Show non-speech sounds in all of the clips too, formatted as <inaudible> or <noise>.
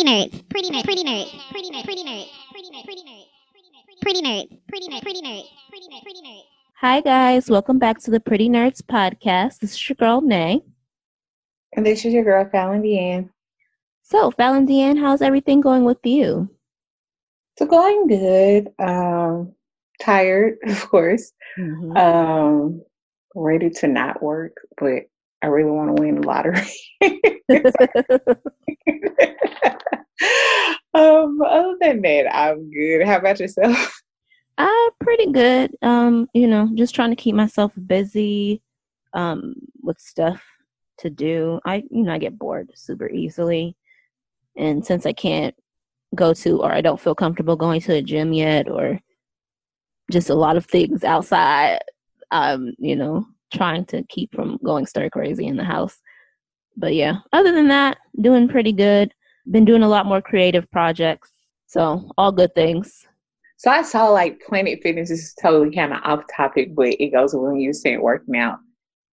pretty nerds, pretty nerds, pretty nerds, pretty nerds, pretty nerds, pretty nerds, pretty nerds, pretty nerds, pretty nerds, pretty nerds, pretty nerds, pretty nerds. Hi, guys. Welcome back to the Pretty Nerds podcast. This is your girl, Nay. And this is your girl, Fallon Deanne. So, Fallon Deanne, how's everything going with you? So going good. Um, tired, of course. Mhm. Um, ready to not work, but I really want to win the lottery. <laughs> um, other than that, I'm good. How about yourself? uh, pretty good. Um, you know, just trying to keep myself busy um with stuff to do. I you know, I get bored super easily. And since I can't go to or I don't feel comfortable going to a gym yet or just a lot of things outside, um, you know, trying to keep from going stir crazy in the house. But yeah, other than that, doing pretty good. Been doing a lot more creative projects. So, all good things. So I saw like Planet Fitness is totally kind of off topic, but it goes when you say working out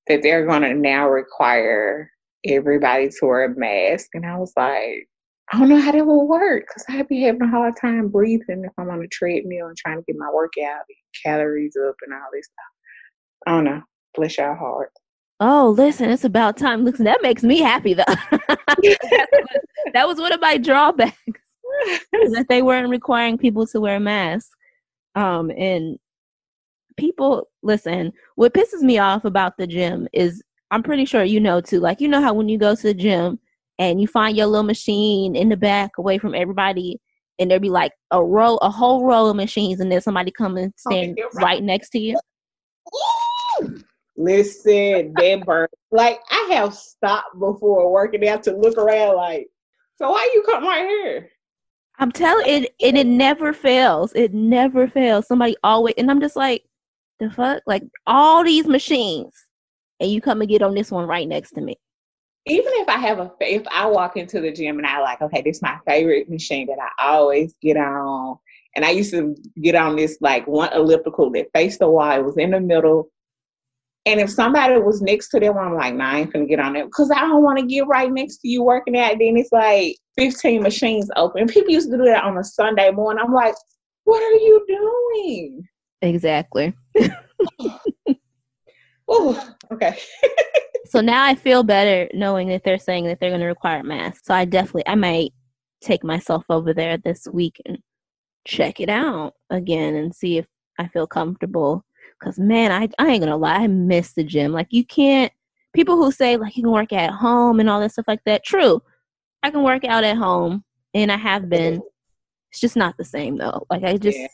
that they're going to now require everybody to wear a mask, and I was like, I don't know how that will work because I'd be having a hard time breathing if I'm on a treadmill and trying to get my workout, calories up, and all this stuff. I don't know. Bless your heart. Oh, listen, it's about time. Listen, that makes me happy though. <laughs> that was one of my drawbacks. is that they weren't requiring people to wear masks. Um, and people, listen, what pisses me off about the gym is I'm pretty sure you know too. Like, you know how when you go to the gym and you find your little machine in the back away from everybody, and there'll be like a row, a whole row of machines, and then somebody come and stand you're right. right next to you. Listen, that burn. Like I have stopped before working out to look around. Like, so why you come right here? I'm telling it, and it never fails. It never fails. Somebody always, and I'm just like, the fuck, like all these machines, and you come and get on this one right next to me. even if I have a, if I walk into the gym and I like, okay, this is my favorite machine that I always get on. And I used to get on this like one elliptical that faced the wall. It was in the middle. And if somebody was next to them, I'm like, nah, I ain't gonna get on it because I don't want to get right next to you working out. Then it's like 15 machines open. People used to do that on a Sunday morning. I'm like, what are you doing? Exactly. <laughs> Oh, okay. <laughs> So now I feel better knowing that they're saying that they're going to require masks. So I definitely, I might take myself over there this week and check it out again and see if I feel comfortable. Cause man, I I ain't gonna lie, I miss the gym. Like you can't. People who say like you can work at home and all that stuff like that. True, I can work out at home, and I have been. It's just not the same though. Like I just, Yeah.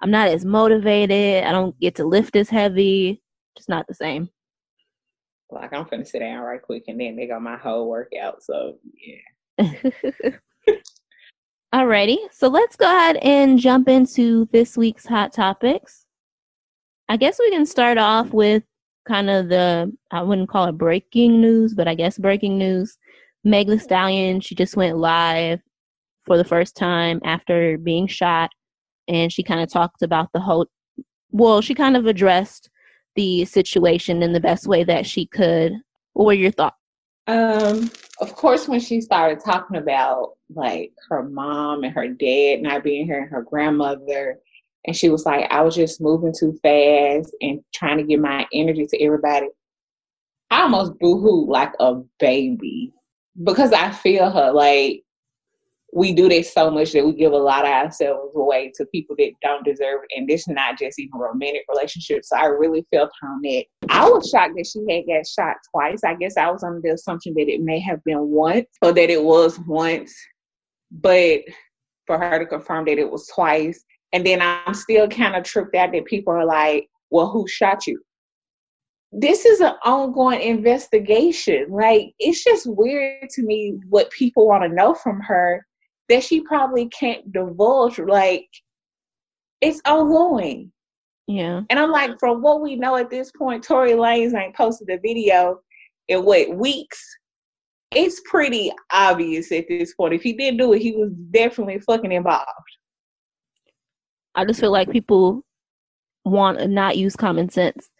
I'm not as motivated. I don't get to lift as heavy. Just not the same. Like I'm gonna sit down right quick and then they got my whole workout. So yeah. <laughs> Alrighty, so let's go ahead and jump into this week's hot topics. I guess we can start off with kind of the I wouldn't call it breaking news, but I guess breaking news. Meg The Stallion, she just went live for the first time after being shot, and she kind of talked about the whole. Well, she kind of addressed the situation in the best way that she could. What were your thoughts? Um, of course, when she started talking about like her mom and her dad not being here and her grandmother, and she was like, I was just moving too fast and trying to give my energy to everybody. I almost boo hoo like a baby because I feel her. Like, we do this so much that we give a lot of ourselves away to people that don't deserve it. And this is not just even romantic relationships. So I really felt on that. I was shocked that she had got shot twice. I guess I was under the assumption that it may have been once or that it was once. But for her to confirm that it was twice. And then I'm still kind of tripped out that people are like, well, who shot you? This is an ongoing investigation. Like, it's just weird to me what people want to know from her that she probably can't divulge. Like, it's ongoing. Yeah, And I'm like, from what we know at this point, Tory Lanez ain't posted a video in what weeks. It's pretty obvious at this point. If he did do it, he was definitely fucking involved. I just feel like people want to not use common sense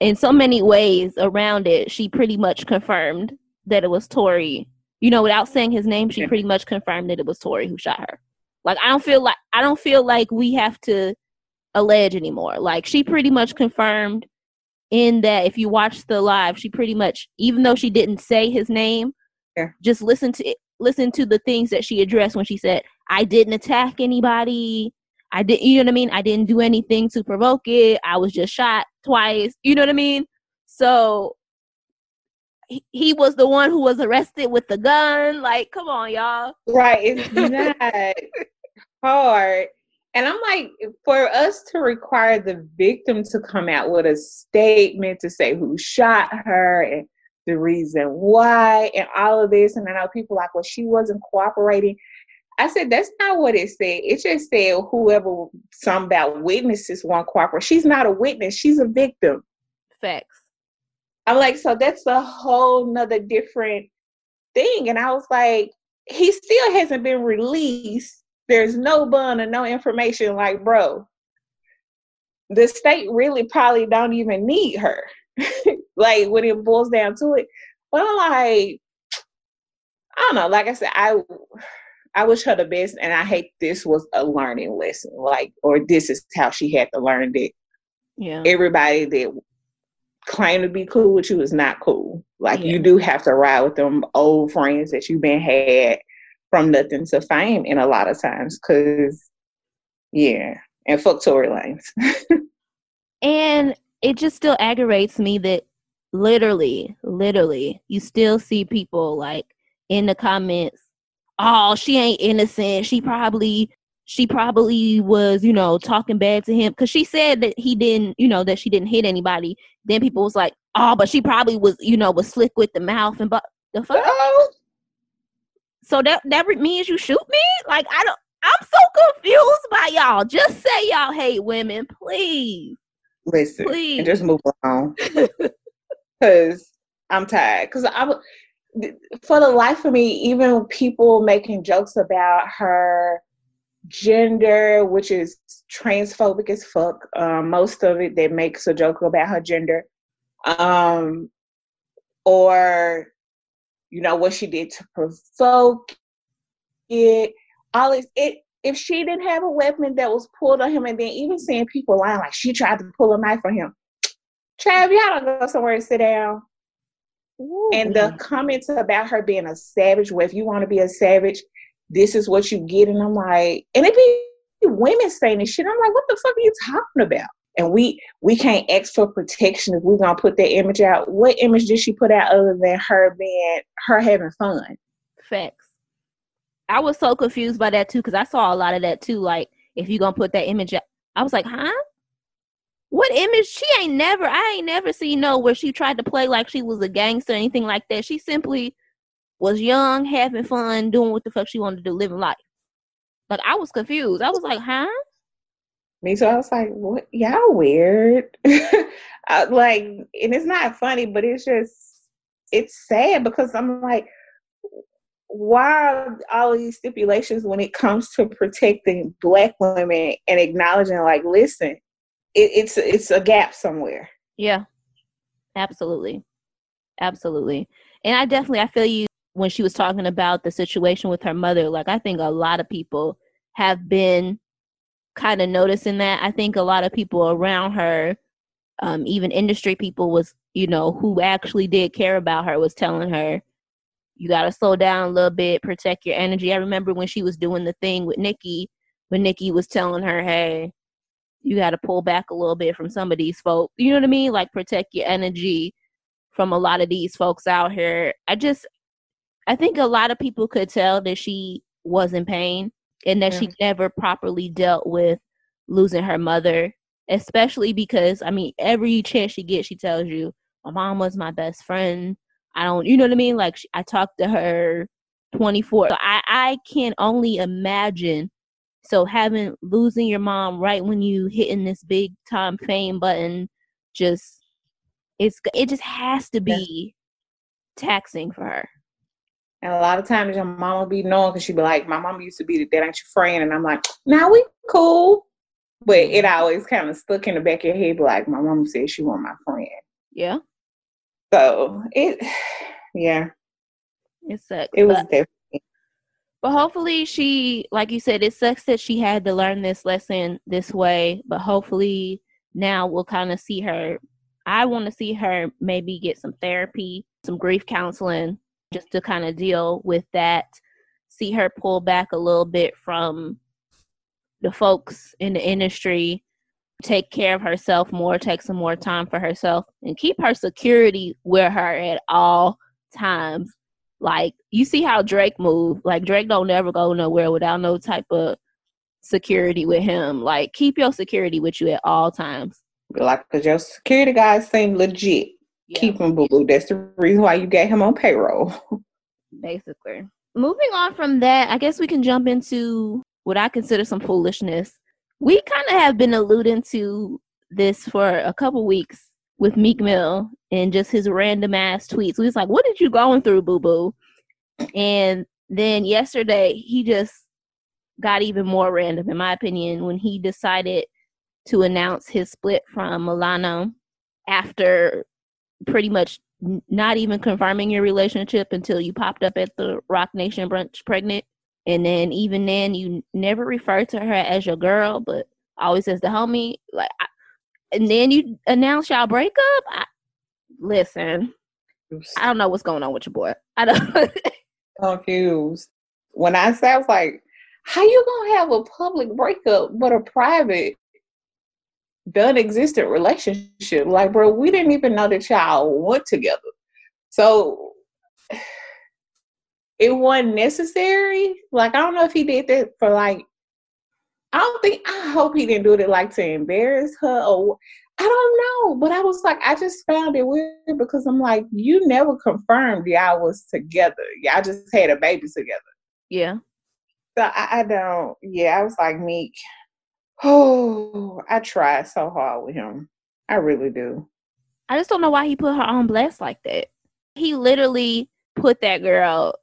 in so many ways around it. She pretty much confirmed that it was Tory you know, without saying his name, she pretty much confirmed that it was Tory who shot her. Like I don't feel like I don't feel like we have to allege anymore. Like she pretty much confirmed in that if you watch the live, she pretty much even though she didn't say his name, Yeah. just listen to listen to the things that she addressed when she said, I didn't attack anybody. I didn't you know what I mean? I didn't do anything to provoke it. I was just shot twice. You know what I mean? So he, he was the one who was arrested with the gun. Like, come on, y'all. Right. <laughs> It's not hard. And I'm like, for us to require the victim to come out with a statement to say who shot her and the reason why and all of this. And I know people like, well, she wasn't cooperating. I said, that's not what it said. It just said whoever some about witnesses won't cooperate. She's not a witness, she's a victim. Facts. I'm like, so that's a whole nother different thing. And I was like, he still hasn't been released. There's no bond and no information. Like, bro, the state really probably don't even need her. <laughs> like when it boils down to it. But I'm like, I don't know. Like I said, I I wish her the best, and I hate this was a learning lesson. Like, or this is how she had to learn that Yeah. everybody that claim to be cool with you is not cool. Like Yeah. you do have to ride with them old friends that you've been had from nothing to fame in a lot of times. Cause yeah, and fuck Tory Lanez. <laughs> And it just still aggravates me that literally, literally, you still see people like in the comments, oh, she ain't innocent. She probably she probably was, you know, talking bad to him. Cause she said that he didn't, you know, that she didn't hit anybody. Then people was like, oh, but she probably was, you know, was slick with the mouth and but the fuck. So that that means you shoot me? Like I don't I'm so confused by y'all. Just say y'all hate women, please. listen, Please. and just move on. <laughs> Cause I'm tired. Cause I w- for the life of me, even people making jokes about her gender, which is transphobic as fuck. Um, most of it that makes a joke about her gender, um, or you know what she did to provoke it. All this, it. If she didn't have a weapon that was pulled on him, and then even seeing people lying like she tried to pull a knife on him, Trav, y'all don't go somewhere and sit down. And the comments about her being a savage, well, if you want to be a savage, this is what you get. And I'm like, and it be women saying this shit. I'm like, what the fuck are you talking about? And we we can't ask for protection if we're gonna put that image out. What image did she put out other than her being her having fun? Facts. I was so confused by that too because I saw a lot of that too. Like, if you gonna put that image, out, I was like, huh? What image? She ain't never. I ain't never seen no where she tried to play like she was a gangster or anything like that. She simply was young, having fun, doing what the fuck she wanted to do, living life. Like I was confused. I was like, huh? Me too. I was like, what? Y'all weird. <laughs> I, like, and it's not funny, but it's just it's sad because I'm like, why are all these stipulations when it comes to protecting black women and acknowledging like, listen, it, it's it's a gap somewhere. Yeah, absolutely, absolutely. And I definitely I feel you when she was talking about the situation with her mother. Like I think a lot of people have been kind of noticing that. I think a lot of people around her, um, even industry people, was you know who actually did care about her was telling her. You got to slow down a little bit, protect your energy. I remember when she was doing the thing with Nikki, when Nikki was telling her, "Hey, you got to pull back a little bit from some of these folks. You know what I mean? Like protect your energy from a lot of these folks out here. I just, I think a lot of people could tell that she was in pain and that she never properly dealt with losing her mother, especially because, I mean, every chance she gets, she tells you, my mom was my best friend. I don't, you know what I mean? Like, she, I talked to her 24. So I, I can only imagine so having losing your mom right when you hitting this big time fame button, just it's it just has to be taxing for her. And a lot of times your mama be knowing because she'd be like, my mama used to be the that ain't your friend, and I'm like, now nah, we cool. But it mm-hmm. always kind of stuck in the back of your head, like, my mama said she want my friend. Yeah. So it, <sighs> yeah. It sucks. It was definitely but hopefully she, like you said, it sucks that she had to learn this lesson this way. But hopefully now we'll kind of see her. I want to see her maybe get some therapy, some grief counseling, just to kind of deal with that. See her pull back a little bit from the folks in the industry take care of herself more, take some more time for herself, and keep her security with her at all times. Like you see how Drake move. Like Drake don't never go nowhere without no type of security with him. Like keep your security with you at all times. like because your security guys seem legit. Yeah. Keep him boo boo. That's the reason why you get him on payroll. <laughs> basically. Moving on from that, I guess we can jump into what I consider some foolishness. We kind of have been alluding to this for a couple weeks with Meek Mill and just his random ass tweets. We was like, "What did you going through, boo boo?" And then yesterday, he just got even more random, in my opinion, when he decided to announce his split from Milano after pretty much not even confirming your relationship until you popped up at the Roc Nation brunch pregnant. And then even then, you never refer to her as your girl, but always as the homie. Like, and then you announce y'all breakup. I, listen, I don't know what's going on with your boy. I don't. <laughs> confused. When I said, I was like, how you gonna have a public breakup but a private done existent relationship? Like, bro, we didn't even know that y'all went together. So <sighs> it wasn't necessary. Like, I don't know if he did that for like I don't think I hope he didn't do it like to embarrass her or I don't know. But I was like, I just found it weird because I'm like, you never confirmed y'all was together. Y'all just had a baby together. yeah. So I, I don't. Yeah, I was like Meek. Oh, I tried so hard with him. I really do. I just don't know why he put her on blast like that. He literally put that girl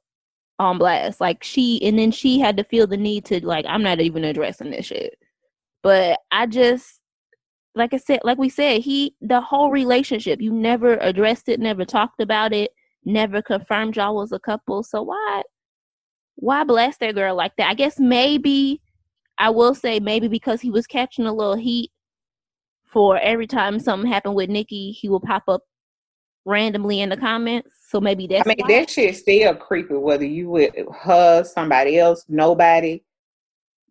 on blast. Like she and then she had to feel the need to like I'm not even addressing this shit. But I just like I said like we said, he the whole relationship, you never addressed it, never talked about it, never confirmed y'all was a couple. So why why blast that girl like that? I guess maybe I will say maybe because he was catching a little heat for every time something happened with Nikki, he will pop up randomly in the comments. So maybe that's I mean, why. that shit still creepy. Whether you with her, somebody else, nobody,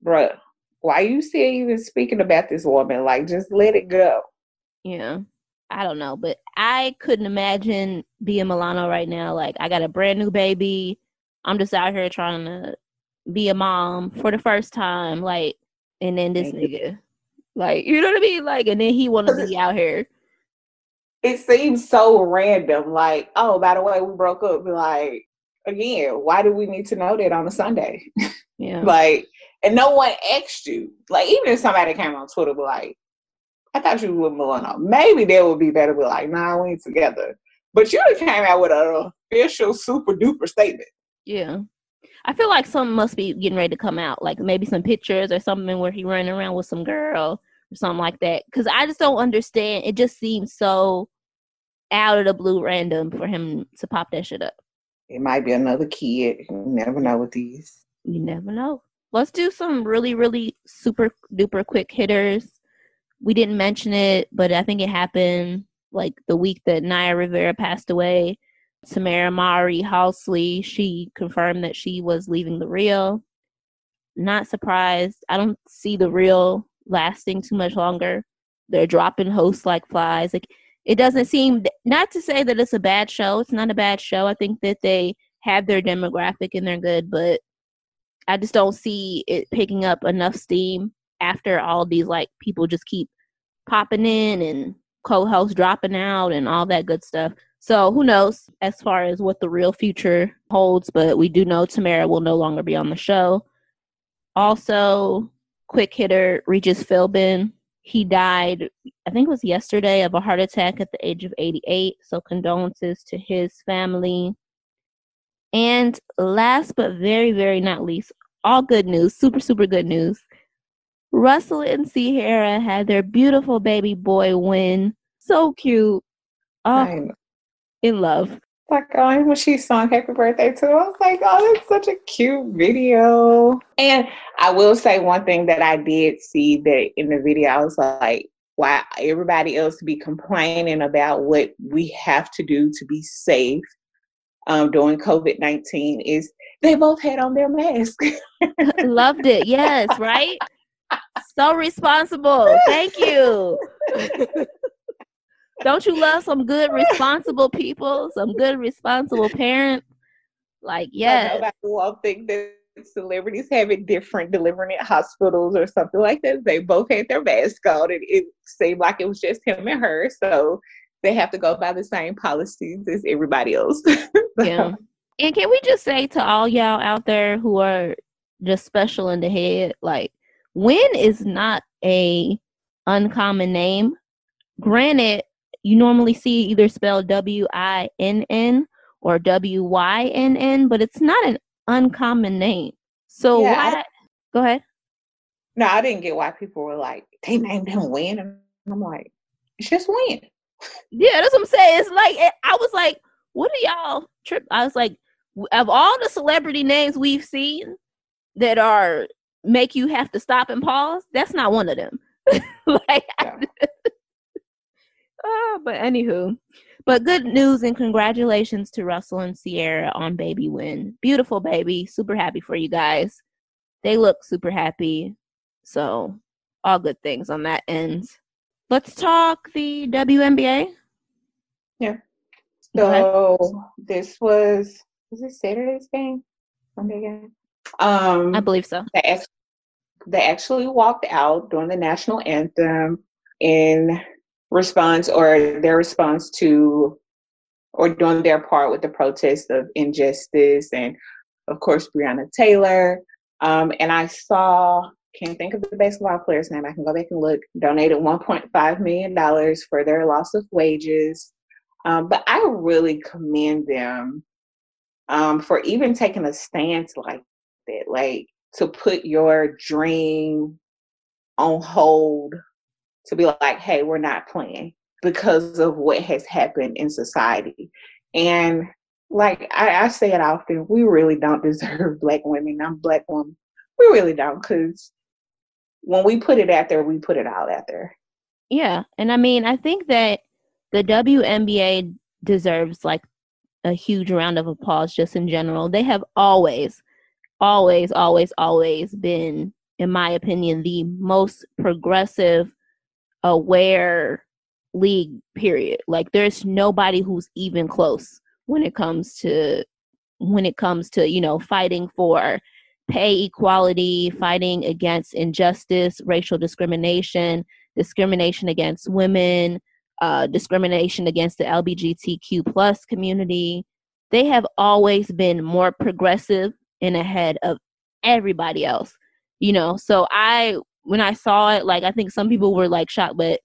bruh. Why you still even speaking about this woman? Like, just let it go. Yeah. I don't know, but I couldn't imagine being Milano right now. Like, I got a brand new baby. I'm just out here trying to be a mom for the first time. Like, and then this nigga, like, you know what I mean? Like, and then he want to be <laughs> out here. It seems so random. Like, oh, by the way, we broke up. Like, again, why do we need to know that on a Sunday? <laughs> Yeah. Like, and no one asked you. Like, even if somebody came on Twitter, be like, I thought you were with Milano. Maybe that would be better. Be like, nah, we ain't together. But you came out with an official super duper statement. Yeah. I feel like something must be getting ready to come out, like maybe some pictures or something where he running around with some girl or something like that. Because I just don't understand. It just seems so out of the blue, random for him to pop that shit up. It might be another kid. You never know with these. You never know. Let's do some really, really super duper quick hitters. We didn't mention it, but I think it happened like the week that Naya Rivera passed away. Tamera Mowry-Housley, she confirmed that she was leaving the Real. Not surprised. I don't see the Real lasting too much longer. They're dropping hosts like flies. Like it doesn't seem not to say that it's a bad show. It's not a bad show. I think that they have their demographic and they're good, but I just don't see it picking up enough steam after all these like people just keep popping in and co-hosts dropping out and all that good stuff. So who knows as far as what the real future holds, but we do know Tamera will no longer be on the show. Also, quick hitter Regis Philbin. He died, I think it was yesterday, of a heart attack at the age of 88. So condolences to his family. And last but very, very not least, all good news, super, super good news. Russell and Sierra had their beautiful baby boy Win. So cute. Oh, in love. Like oh, when she sung "Happy Birthday" to, I was like, "Oh, that's such a cute video." And I will say one thing that I did see that in the video, I was like, "Why everybody else be complaining about what we have to do to be safe um, during COVID nineteen is they both had on their mask." <laughs> Loved it. Yes, right. So responsible. Thank you. <laughs> Don't you love some good responsible people, some good responsible parents? Like, yeah. Nobody will think that celebrities have it different delivering at hospitals or something like that. They both had their mask on and it seemed like it was just him and her. So they have to go by the same policies as everybody else. <laughs> yeah. And can we just say to all y'all out there who are just special in the head, like Wynn is not a uncommon name. Granted, you normally see either spelled W I N N or W Y N N, but it's not an uncommon name. So yeah, why? I, go ahead. No, I didn't get why people were like they named him Win. and I'm like, it's just Wynn. Yeah, that's what I'm saying. It's like eh, I was like, what are y'all trip? I was like, of all the celebrity names we've seen that are make you have to stop and pause, that's not one of them. <laughs> like, yeah. <laughs> Ah, but anywho, but good news and congratulations to Russell and Sierra on baby Win. Beautiful baby. Super happy for you guys. They look super happy. So all good things on that end. Let's talk the WNBA. Yeah. So this was was it Saturday's game? Sunday game? Um I believe so. They actually, they actually walked out during the national anthem in response or their response to or doing their part with the protest of injustice and of course Breonna Taylor. Um, and I saw can't think of the basketball player's name. I can go back and look. Donated 1.5 million dollars for their loss of wages. Um, but I really commend them um, for even taking a stance like that, like to put your dream on hold to be like, hey, we're not playing because of what has happened in society. And like I, I say it often, we really don't <laughs> deserve black women. I'm black woman. We really don't, because when we put it out there, we put it out out there. Yeah, and I mean, I think that the WNBA deserves like a huge round of applause just in general. They have always, always, always, always been, in my opinion, the most progressive aware league period. Like there's nobody who's even close when it comes to when it comes to you know fighting for pay equality fighting against injustice racial discrimination discrimination against women uh, discrimination against the lgbtq plus community. They have always been more progressive and ahead of everybody else you know? So i when I saw it, like I think some people were like shocked, but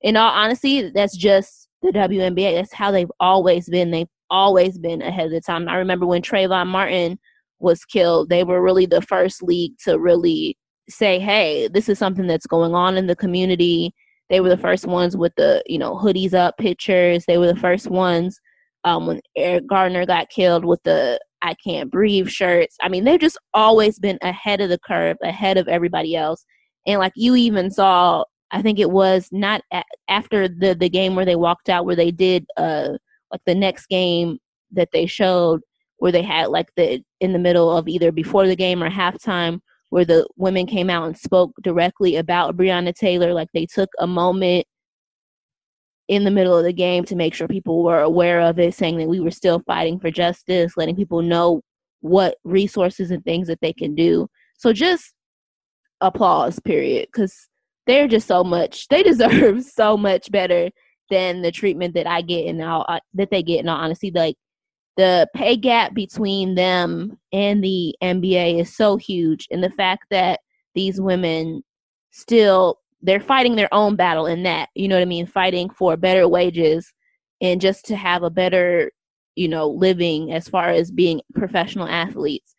in all honesty, that's just the WNBA. That's how they've always been. They've always been ahead of the time. I remember when Trayvon Martin was killed, they were really the first league to really say, "Hey, this is something that's going on in the community." They were the first ones with the you know hoodies up pictures. They were the first ones um, when Eric Garner got killed with the I can't breathe shirts. I mean, they've just always been ahead of the curve, ahead of everybody else and like you even saw i think it was not a- after the the game where they walked out where they did uh like the next game that they showed where they had like the in the middle of either before the game or halftime where the women came out and spoke directly about Breonna Taylor. Like they took a moment in the middle of the game to make sure people were aware of it saying that we were still fighting for justice letting people know what resources and things that they can do. So just applause period because they're just so much they <laughs> deserve so much better than the treatment that i get in all uh, that they get in all honesty like the pay gap between them and the nba is so huge and the fact that these women still they're fighting their own battle in that you know what i mean fighting for better wages and just to have a better you know living as far as being professional athletes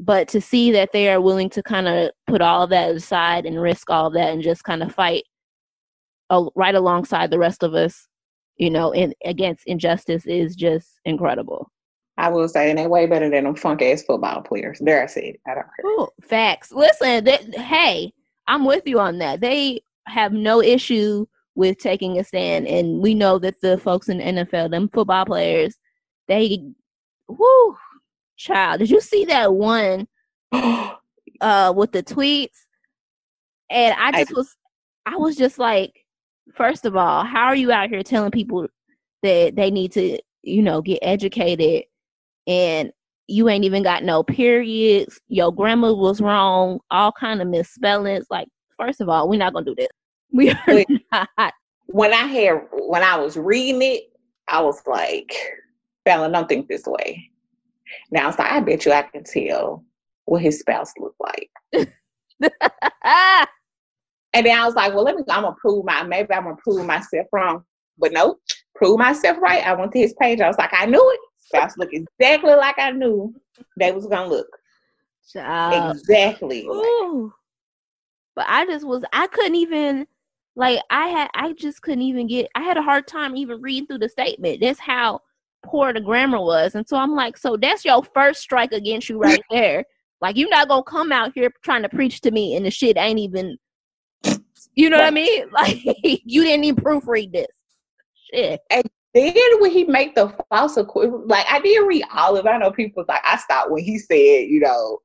but to see that they are willing to kind of put all of that aside and risk all of that and just kind of fight right alongside the rest of us you know, in against injustice is just incredible. I will say, and they way better than them funk ass football players. There, I said it. I don't care. Ooh, facts. Listen, they, hey, I'm with you on that. They have no issue with taking a stand, and we know that the folks in the NFL, them football players, they, whoo, child. Did you see that one <gasps> uh with the tweets? And I just I, was, I was just like, first of all, how are you out here telling people that they need to, you know, get educated and you ain't even got no periods. Your grammar was wrong. All kind of misspellings. Like, first of all, we're not gonna do this. <laughs> We are not. When I had when I was reading it, I was like, Fallon, don't think this way. Now like, I bet you I can tell what his spouse looked like. <laughs> and then I was like, well, let me. I'm gonna prove my. Maybe I'm gonna prove myself wrong. But no, prove myself right. I went to his page. I was like, I knew it. Spouse look exactly like I knew they was gonna look. Child. Exactly. Ooh. But I just was. I couldn't even. Like I had. I just couldn't even get. I had a hard time even reading through the statement. That's how poor the grammar was. And so I'm like, so that's your first strike against you right <laughs> there. Like you're not gonna come out here trying to preach to me and the shit ain't even you know what I mean? <laughs> Like you didn't even proofread this. Shit. And then when he make the false like I didn't read all of it. I know people like I stopped when he said, you know,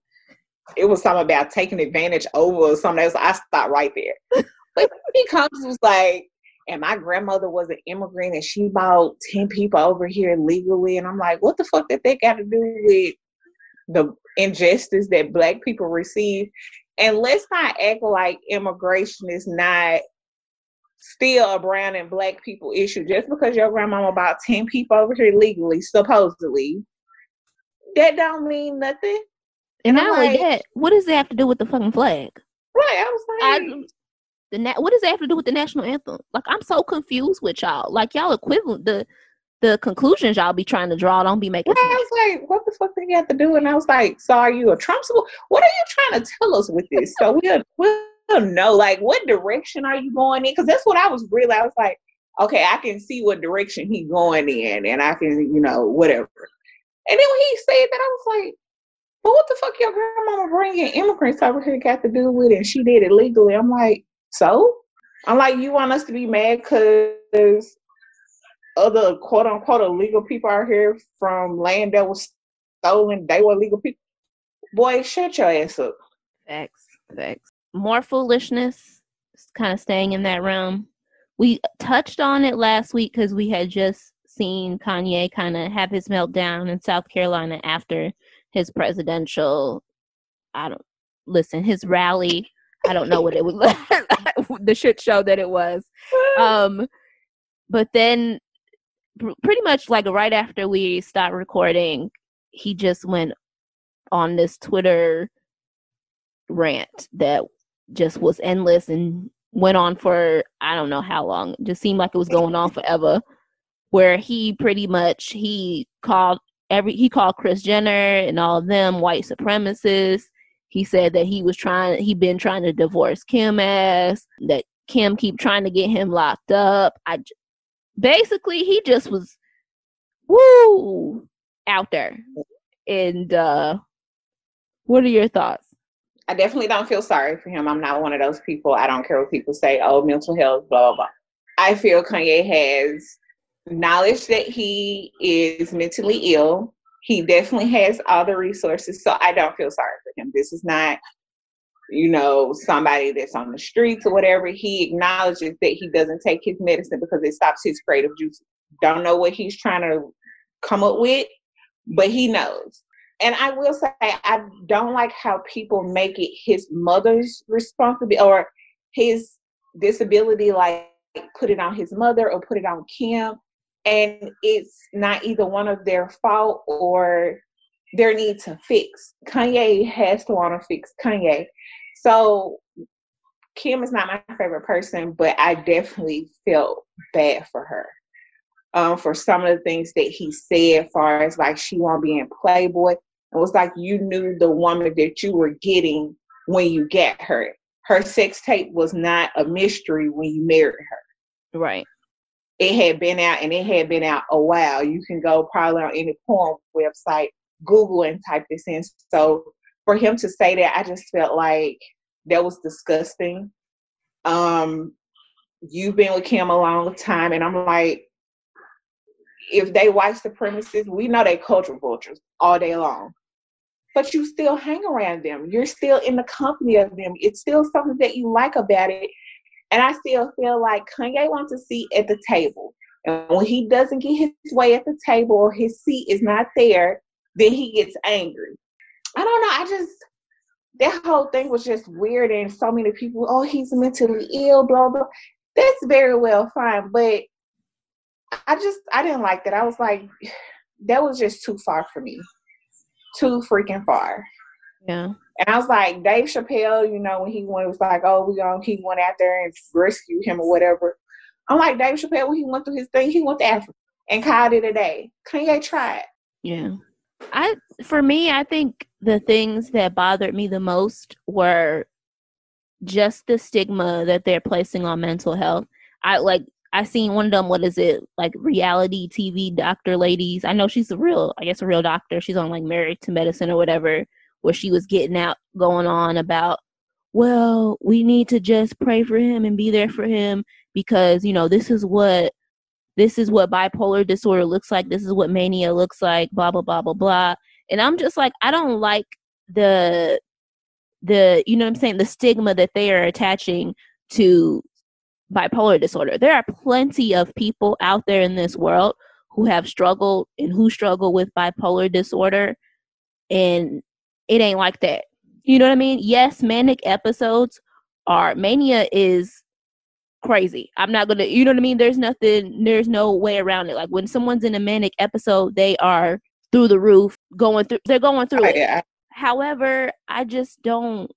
it was something about taking advantage over or something else. I stopped right there. but he comes was like, and my grandmother was an immigrant and she bought 10 people over here legally. And I'm like, what the fuck did they got to do with the injustice that black people receive? And let's not act like immigration is not still a brown and black people issue. Just because your grandmama bought 10 people over here legally, supposedly, that don't mean nothing. And, not only like, that, what does that have to do with the fucking flag? Right, I was like, I, the na- what does that have to do with the national anthem? Like I'm so confused with y'all. Like y'all equivalent the the conclusions y'all be trying to draw don't be making sense. I was like, what the fuck do you have to do? And I was like, so are you a Trump supporter? What are you trying to tell us with this? So we'll we'll know like what direction are you going in? Because that's what I was really. I was like, okay, I can see what direction he's going in, and I can you know whatever. And then when he said that, I was like, but what the fuck your grandmama bringing immigrants over here got to do with it? And she did it legally. I'm like, so I'm like, you want us to be mad because other quote unquote illegal people are here from land that was stolen. They were illegal people. Boy, shut your ass up. Facts, facts. More foolishness, kind of staying in that realm. We touched on it last week because we had just seen Kanye kind of have his meltdown in South Carolina after his presidential. I don't listen his rally I don't know what it was, <laughs> <laughs> the shit show that it was. <laughs> Um, but then, pretty much like right after we stopped recording, he just went on this Twitter rant that just was endless and went on for I don't know how long. It just seemed like it was going on forever. Where he pretty much he called every he called Kris Jenner and all of them white supremacists. He said that he was trying, he'd been trying to divorce Kim ass, that Kim keep trying to get him locked up. I basically he just was woo out there. And uh what are your thoughts? I definitely don't feel sorry for him. I'm not one of those people. I don't care what people say, oh, mental health, blah, blah, blah. I feel Kanye has knowledge that he is mentally ill he definitely has all the resources. So I don't feel sorry for him. This is not, you know, somebody that's on the streets or whatever. He acknowledges that he doesn't take his medicine because it stops his creative juices. Don't know what he's trying to come up with, but he knows. And I will say, I don't like how people make it his mother's responsibility or his disability, like put it on his mother or put it on Kim and it's not either one of their fault or their need to fix. Kanye has to want to fix Kanye. So Kim is not my favorite person, but I definitely felt bad for her. Um, for some of the things that he said, far as like she won't be in Playboy. It was like you knew the woman that you were getting when you get her. Her sex tape was not a mystery when you married her. Right it had been out and it had been out a while. You can go probably on any porn website, Google and type this in. So for him to say that, I just felt like that was disgusting. Um, you've been with Kim a long time, and I'm like, if they white supremacists, we know they culture vultures all day long. But you still hang around them. You're still in the company of them. It's still something that you like about it. And I still feel like Kanye wants a seat at the table. And when he doesn't get his way at the table or his seat is not there, then he gets angry. I don't know. I just that whole thing was just weird and so many people, oh, he's mentally ill, blah blah. That's very well fine, but I just I didn't like that. I was like, <sighs> that was just too far for me. Too freaking far. Yeah. And I was like, Dave Chappelle, you know, when he went, was like, oh, we gonna he went out there and rescued him or whatever. I'm like, Dave Chappelle, when he went through his thing, he went to Africa and called it a day. Kanye tried. Yeah. I for me, I think the things that bothered me the most were just the stigma that they're placing on mental health. I like I seen one of them. What is it like? Reality TV doctor ladies. I know she's a real, I guess, a real doctor. She's on like Married to Medicine or whatever, where she was getting out, going on about, well, we need to just pray for him and be there for him because you know this is what this is what bipolar disorder looks like. This is what mania looks like. Blah blah blah blah blah. And I'm just like, I don't like the the you know I'm saying the stigma that they are attaching to bipolar disorder. There are plenty of people out there in this world who have struggled and who struggle with bipolar disorder, and it ain't like that. You know what I mean? Yes, manic episodes are mania is crazy. I'm not gonna, you know what I mean? There's nothing, there's no way around it. Like when someone's in a manic episode, they are through the roof, going through, they're going through oh, it. Yeah. However, I just don't,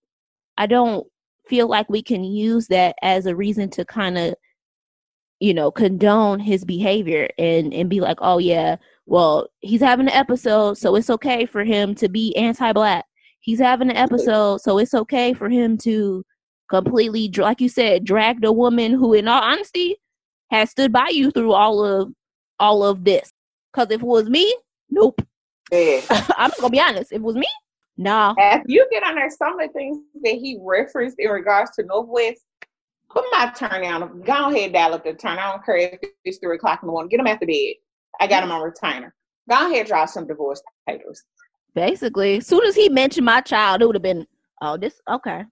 I don't feel like we can use that as a reason to kind of you know condone his behavior and and be like oh yeah well he's having an episode so it's okay for him to be anti-black. He's having an episode so it's okay for him to completely like you said drag the woman who in all honesty has stood by you through all of all of this. Because if it was me nope. Yeah. <laughs> i'm just gonna be honest. If it was me no. If you get on there, some of the things that he referenced in regards to North West, put my turn down. Go ahead, dial up the turn. I don't care if it's three o'clock in the morning. Get them at the bed. I got them on retainer. Go ahead, draw some divorce papers. Basically, as soon as he mentioned my child, it would have been, oh, this okay.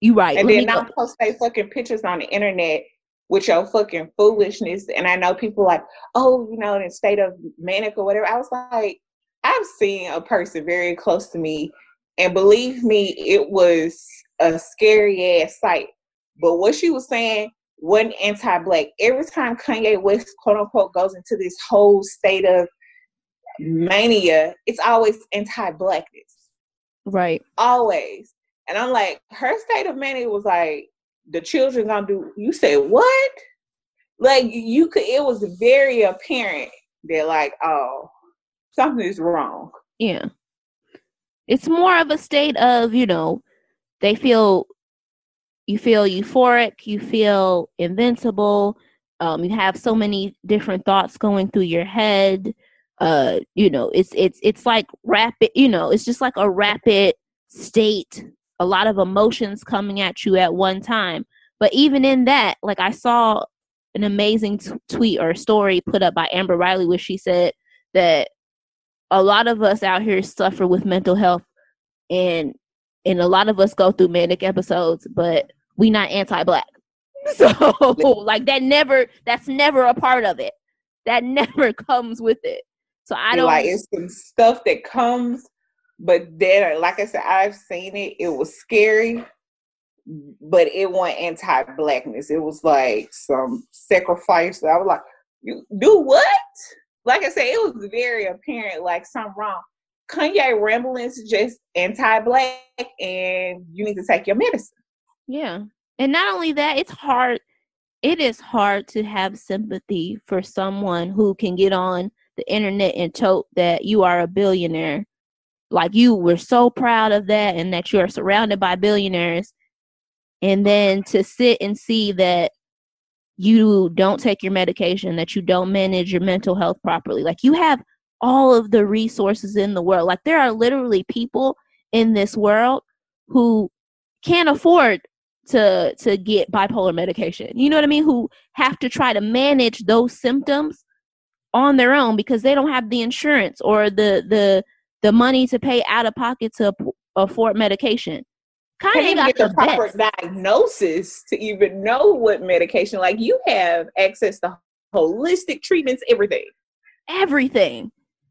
You right. And Let then not post their fucking pictures on the internet with your fucking foolishness. And I know people like, oh, you know, in a state of manic or whatever. I was like, I've seen a person very close to me and believe me, it was a scary ass sight. But what she was saying wasn't anti black. Every time Kanye West, quote unquote, goes into this whole state of mania, it's always anti blackness. Right. Always. And I'm like, her state of mania was like, the children gonna do you said what? Like you could it was very apparent that like, oh, something is wrong. Yeah it's more of a state of you know they feel you feel euphoric you feel invincible um, you have so many different thoughts going through your head uh, you know it's it's it's like rapid you know it's just like a rapid state a lot of emotions coming at you at one time. But even in that like i saw an amazing t- tweet or story put up by amber riley where she said that a lot of us out here suffer with mental health and and a lot of us go through manic episodes but we not anti-black. <laughs> So like that never that's never a part of it. That <laughs> never comes with it. So i don't like it's some stuff that comes but then uh, like i said i've seen it. It was scary but it wasn't anti-blackness. It was like some sacrifice. I was like you do what? Like I said, it was very apparent like something wrong. Kanye ramblings just anti-black, and you need to take your medicine. Yeah, and not only that, it's hard. It is hard to have sympathy for someone who can get on the internet and tote that you are a billionaire. Like you were so proud of that, and that you are surrounded by billionaires, and then to sit and see that you don't take your medication, that you don't manage your mental health properly. Like you have all of the resources in the world. Like there are literally people in this world who can't afford to to get bipolar medication. You know what I mean? Who have to try to manage those symptoms on their own because they don't have the insurance or the the the money to pay out of pocket to afford medication. Kanye got get the, the proper best. diagnosis to even know what medication. Like you have access to holistic treatments, everything, everything.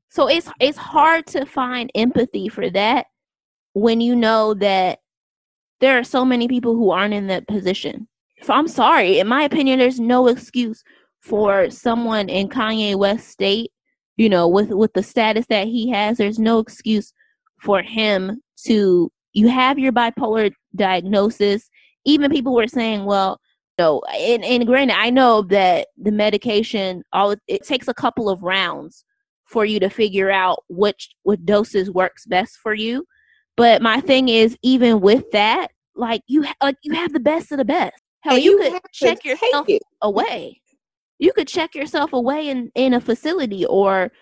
So it's it's hard to find empathy for that when you know that there are so many people who aren't in that position. So I'm sorry, in my opinion, there's no excuse for someone in Kanye West state, you know, with with the status that he has, there's no excuse for him to you have your bipolar diagnosis. Even people were saying, well, no, and, and granted, I know that the medication all it takes a couple of rounds for you to figure out which what doses works best for you. But my thing is, even with that, like you like you have the best of the best. Hell, you, you, could check yourself away. You could check yourself away in in a facility or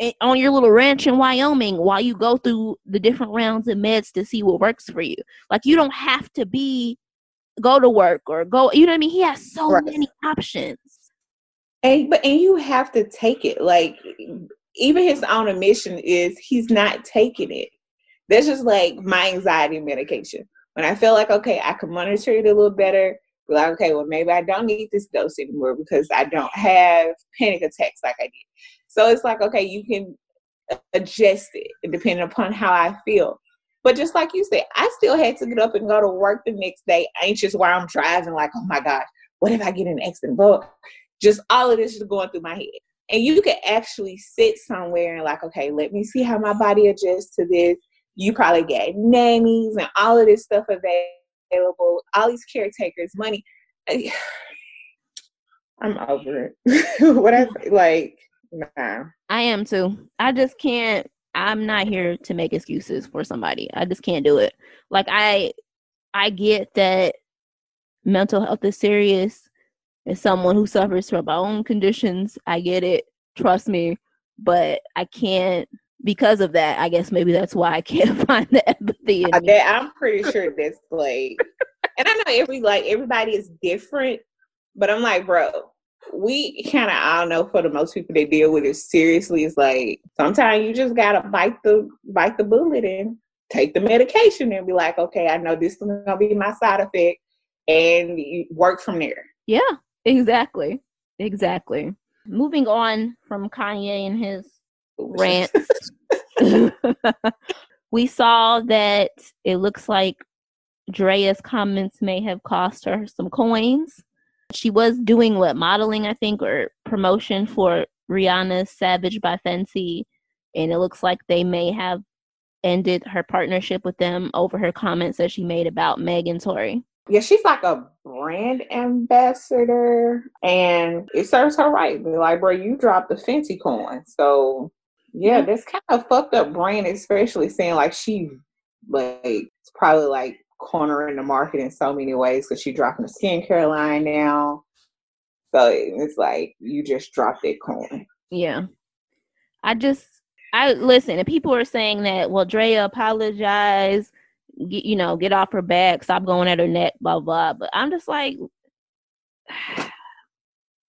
eh, on your little ranch in Wyoming while you go through the different rounds of meds to see what works for you. Like you don't have to be go to work or go. You know what I mean? He has so right. many options. And but and you have to take it. Like even his own admission is he's not taking it. That's just like my anxiety medication. When I feel like, okay, I can monitor it a little better, be like, okay, well, maybe I don't need this dose anymore because I don't have panic attacks like I did. So it's like, okay, you can adjust it depending upon how I feel. But just like you said, I still had to get up and go to work the next day, anxious while I'm driving, like, oh my gosh, what if I get an accident? But just all of this is going through my head. And you can actually sit somewhere and like, okay, let me see how my body adjusts to this you probably get nannies and all of this stuff available, all these caretakers, money. <sighs> I'm over it. <laughs> what I like, nah. I am too. I just can't. I'm not here to make excuses for somebody. I just can't do it. Like I, I get that mental health is serious. As someone who suffers from my own conditions, I get it. Trust me, but I can't because of that, I guess maybe that's why I can't <laughs> find the empathy. In. I'm pretty sure that's like, and I know every like everybody is different, but I'm like, bro, we kind of I don't know for the most people they deal with it seriously. It's like sometimes you just gotta bite the bite the bullet and take the medication and be like, okay, I know this is gonna be my side effect, and you work from there. Yeah, exactly, exactly. Moving on from Kanye and his rants. <laughs> <laughs> we saw that it looks like Draya's comments may have cost her some coins. She was doing what modeling, I think, or promotion for Rihanna's Savage by Fenty, and it looks like they may have ended her partnership with them over her comments that she made about Meg and Tory. Yeah, she's like a brand ambassador, and it serves her right. Like, bro, you dropped the Fenty coin, so yeah, that's kind of fucked up brand, especially saying like she like it's probably like cornering the market in so many ways because she dropping the skincare line now. So it's like you just dropped that coin. Yeah. I just I listen, and people are saying that well Draya apologize, get, you know, get off her back, stop going at her neck, blah blah. But I'm just like <sighs>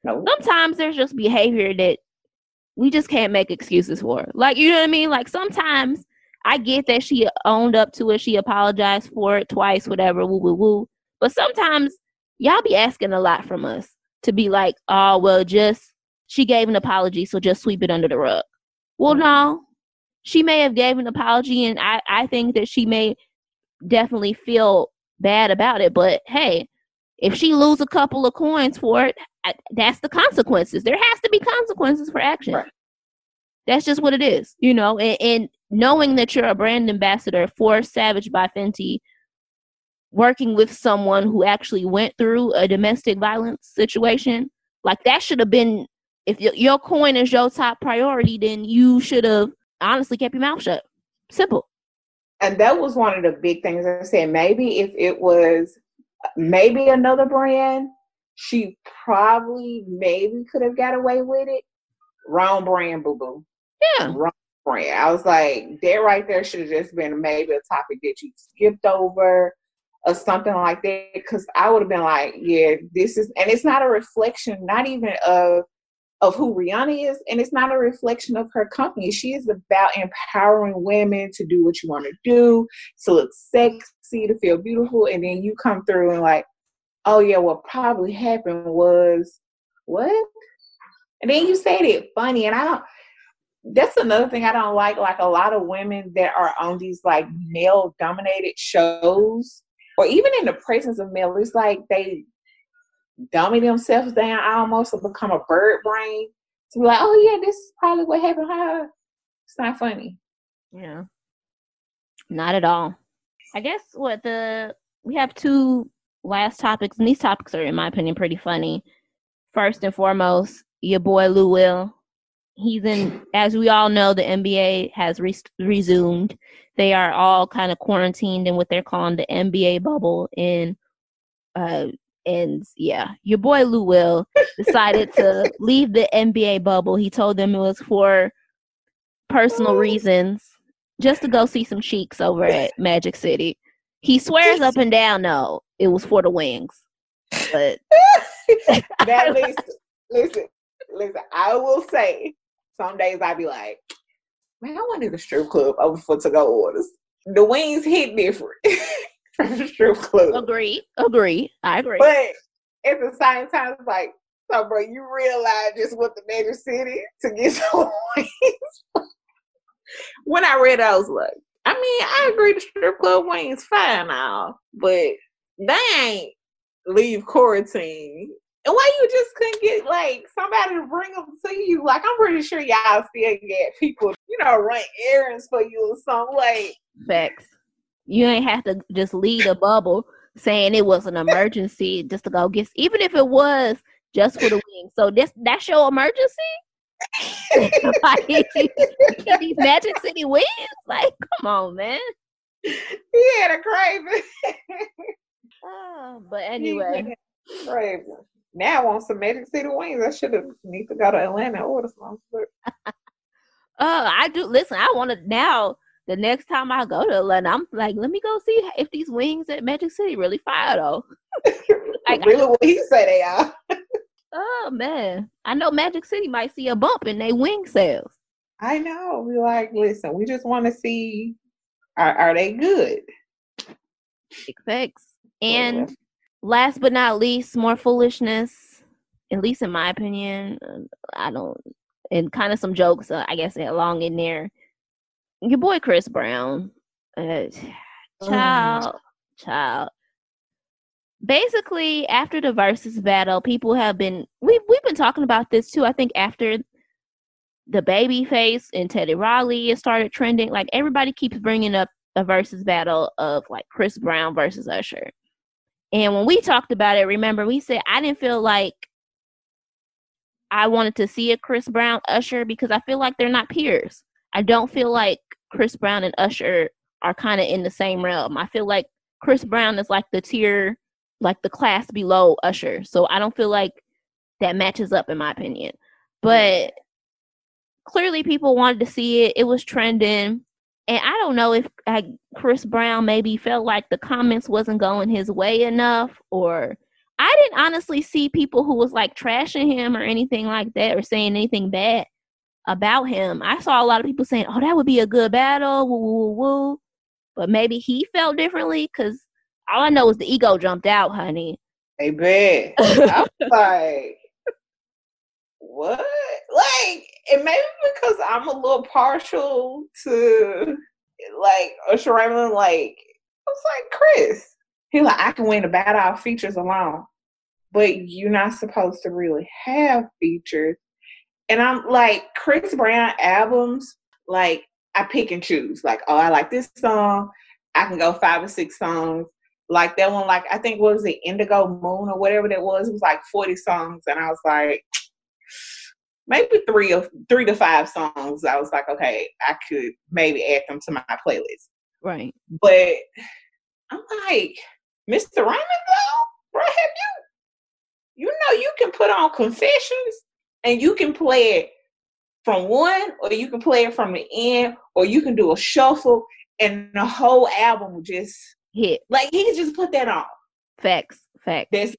no. sometimes there's just behavior that we just can't make excuses for her. Like, you know what I mean? Like sometimes I get that she owned up to it, she apologized for it twice, whatever, woo woo woo. But sometimes y'all be asking a lot from us to be like, oh well just she gave an apology, so just sweep it under the rug. Well mm-hmm. no. She may have gave an apology and I, I think that she may definitely feel bad about it, but hey, if she lose a couple of coins for it, uh, that's the consequences. There has to be consequences for action. Right. That's just what it is, you know. And, and, knowing that you're a brand ambassador for Savage by Fenty, working with someone who actually went through a domestic violence situation, like that should have been. If your coin is your top priority, then you should have honestly kept your mouth shut. Simple. And that was one of the big things I said. Maybe if it was maybe another brand, she probably maybe could have got away with it. Wrong brand, boo boo. Yeah. Wrong brand. I was like, that right there should have just been maybe a topic that you skipped over or something like that. Because I would have been like, yeah, this is, and it's not a reflection, not even of of who Rihanna is, and it's not a reflection of her company. She is about empowering women to do what you want to do, to look sexy, to feel beautiful, and then you come through and like, oh yeah, what probably happened was what? And then you said it funny, and I don't. That's another thing I don't like. Like a lot of women that are on these like male dominated shows, or even in the presence of male, it's like they dummy themselves down I almost become a bird brain to be like, oh yeah, this is probably what happened her. It's not funny. Yeah. Not at all. I guess what the we have two last topics, and these topics are, in my opinion, pretty funny. First and foremost, your boy Lou Will. He's in, as we all know, the NBA has re- resumed. They are all kind of quarantined in what they're calling the NBA bubble in uh, and yeah, your boy Lou Will <laughs> decided to leave the NBA bubble. He told them it was for personal reasons, just to go see some cheeks over at Magic City. He swears up and down, no, it was for the wings. But <laughs> now <laughs> listen, listen, listen. I will say, some days I'd be like, man, I wanted a strip club over for to go orders. The wings hit different. <laughs> from the strip club. Agree, agree. I agree. But at the same time, it's like, so bro, you realize just what the major city to get some wings. When I read, I was like, I mean, I agree the strip club wings fine now, but they ain't leave quarantine. And why you just couldn't get like somebody to bring them to you? Like I'm pretty sure y'all still get people, you know, run errands for you or something. Like facts. You ain't have to just leave a bubble saying it was an emergency just to go get, even if it was just for the wings. So this that's your emergency. <laughs> like, <laughs> <laughs> these Magic City wings, like, come on, man. He had a craving. oh, but anyway, craving. Now I want some Magic City wings. I should have need to go to Atlanta and order some. oh, I do. Listen, I want to now the next time I go to Atlanta, I'm like, let me go see if these wings at Magic City really fire though. like, really, what he say they are. Oh man, I know Magic City might see a bump in their wing sales. I know. We like, listen, we just want to see, are are they good? Effects and last but not least, more foolishness. At least in my opinion, I don't, and kind of some jokes, uh, I guess, along in there your boy Chris Brown, uh, child, oh. child. Basically, after the versus battle, people have been we've we've been talking about this too. I think after the Babyface and Teddy Riley it started trending, like everybody keeps bringing up a versus battle of like Chris Brown versus Usher. And when we talked about it, remember we said I didn't feel like I wanted to see a Chris Brown Usher because I feel like they're not peers. I don't feel like Chris Brown and Usher are kind of in the same realm. I feel like Chris Brown is like the tier, like the class below Usher. So I don't feel like that matches up in my opinion. But clearly people wanted to see it. It was trending. And I don't know if Chris Brown maybe felt like the comments wasn't going his way enough or I didn't honestly see people who was like trashing him or anything like that or saying anything bad about him. I saw a lot of people saying, "Oh, that would be a good battle." Woo, woo, woo. But maybe he felt differently because all I know is the ego jumped out, honey. Hey, man, <laughs> I'm like, what? Like, and maybe because I'm a little partial to like Usher Raymond. Like, I was like, Chris, he like, I can win the battle features alone, but you're not supposed to really have features and I'm like Chris Brown albums, like I pick and choose. Like, oh, I like this song. I can go five or six songs. Like that one, like I think what was it, Indigo Moon or whatever that was. It was like 40 songs, and I was like, <sniffs> maybe three of three to five songs. I was like, okay, I could maybe add them to my playlist. Right. But I'm like, Mr. Raymond though, bro, have you you know you can put on confessions and you can play it from one or you can play it from the end or you can do a shuffle and the whole album will just Hit like he just put that on. facts, facts. This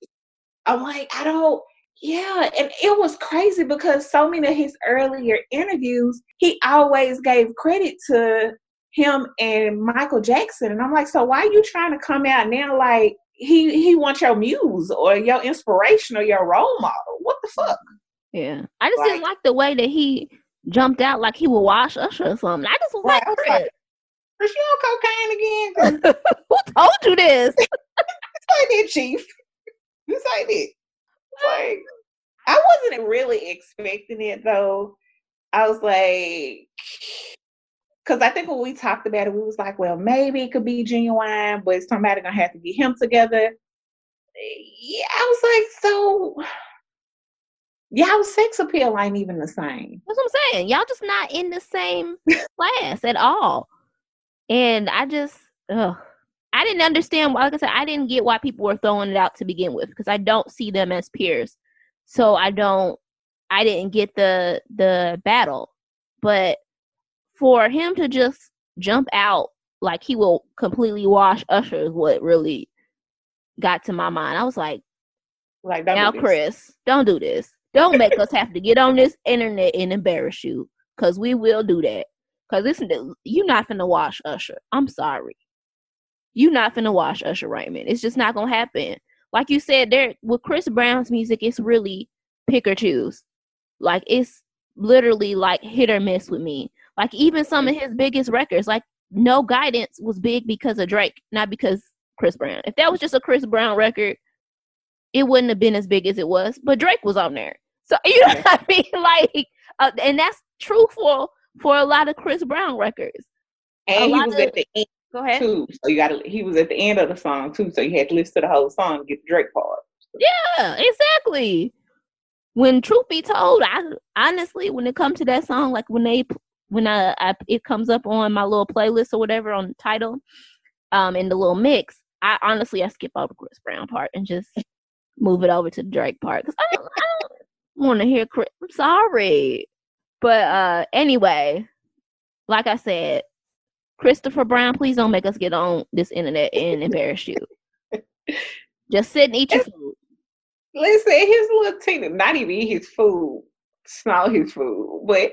I'm like, I don't yeah, and it was crazy because so many of his earlier interviews, he always gave credit to him and Michael Jackson. And I'm like, so why are you trying to come out now like he he wants your muse or your inspiration or your role model? What the fuck? Yeah, I just didn't Like- like the way that he jumped out like he would wash Usher or something. I just was Right, I was like, like, Is she on cocaine again? <laughs> who told you this? <laughs> This ain't it, Chief. This ain't it. Like, I wasn't really expecting it though. I was like, because I think when we talked about it, we was like, well, maybe it could be genuine, but it's somebody gonna have to get him together. Yeah, I was like, so y'all sex appeal ain't even the same. That's what I'm saying. Y'all just not in the same <laughs> class at all. And I just, ugh. I didn't understand. Like I said, I didn't get why people were throwing it out to begin with because I don't see them as peers. So I don't. I didn't get the the battle, but for him to just jump out like he will completely wash Usher is what really got to my mind. I was like, Like, don't now, do. Chris, don't do this. Don't make us have to get on this internet and embarrass you, cause we will do that. Cause listen, you're not finna wash Usher. I'm sorry, you not finna wash Usher Raymond. It's just not gonna happen. Like you said, there with Chris Brown's music, it's really pick or choose. Like it's literally like hit or miss with me. Like even some of his biggest records, like No Guidance, was big because of Drake, not because Chris Brown. If that was just a Chris Brown record, it wouldn't have been as big as it was. But Drake was on there, so <laughs> you know what I mean. Like, uh, and that's true for a lot of Chris Brown records. And he was of- at the end Go ahead. too. So you gotta he was at the end of the song too, so you had to listen to the whole song to get the Drake part. Yeah, exactly. When truth be told, I honestly, when it comes to that song, like when they when I, I it comes up on my little playlist or whatever on the title, um, in the little mix, I honestly I skip over Chris Brown part and just move it over to the Drake part because I don't, I don't want to hear Chris. I'm sorry, but uh, anyway, like I said, Christopher Brown, please don't make us get on this internet and embarrass you. <laughs> Just sit and eat your food. Listen, his little teeny, not even eat his food, smell his food. But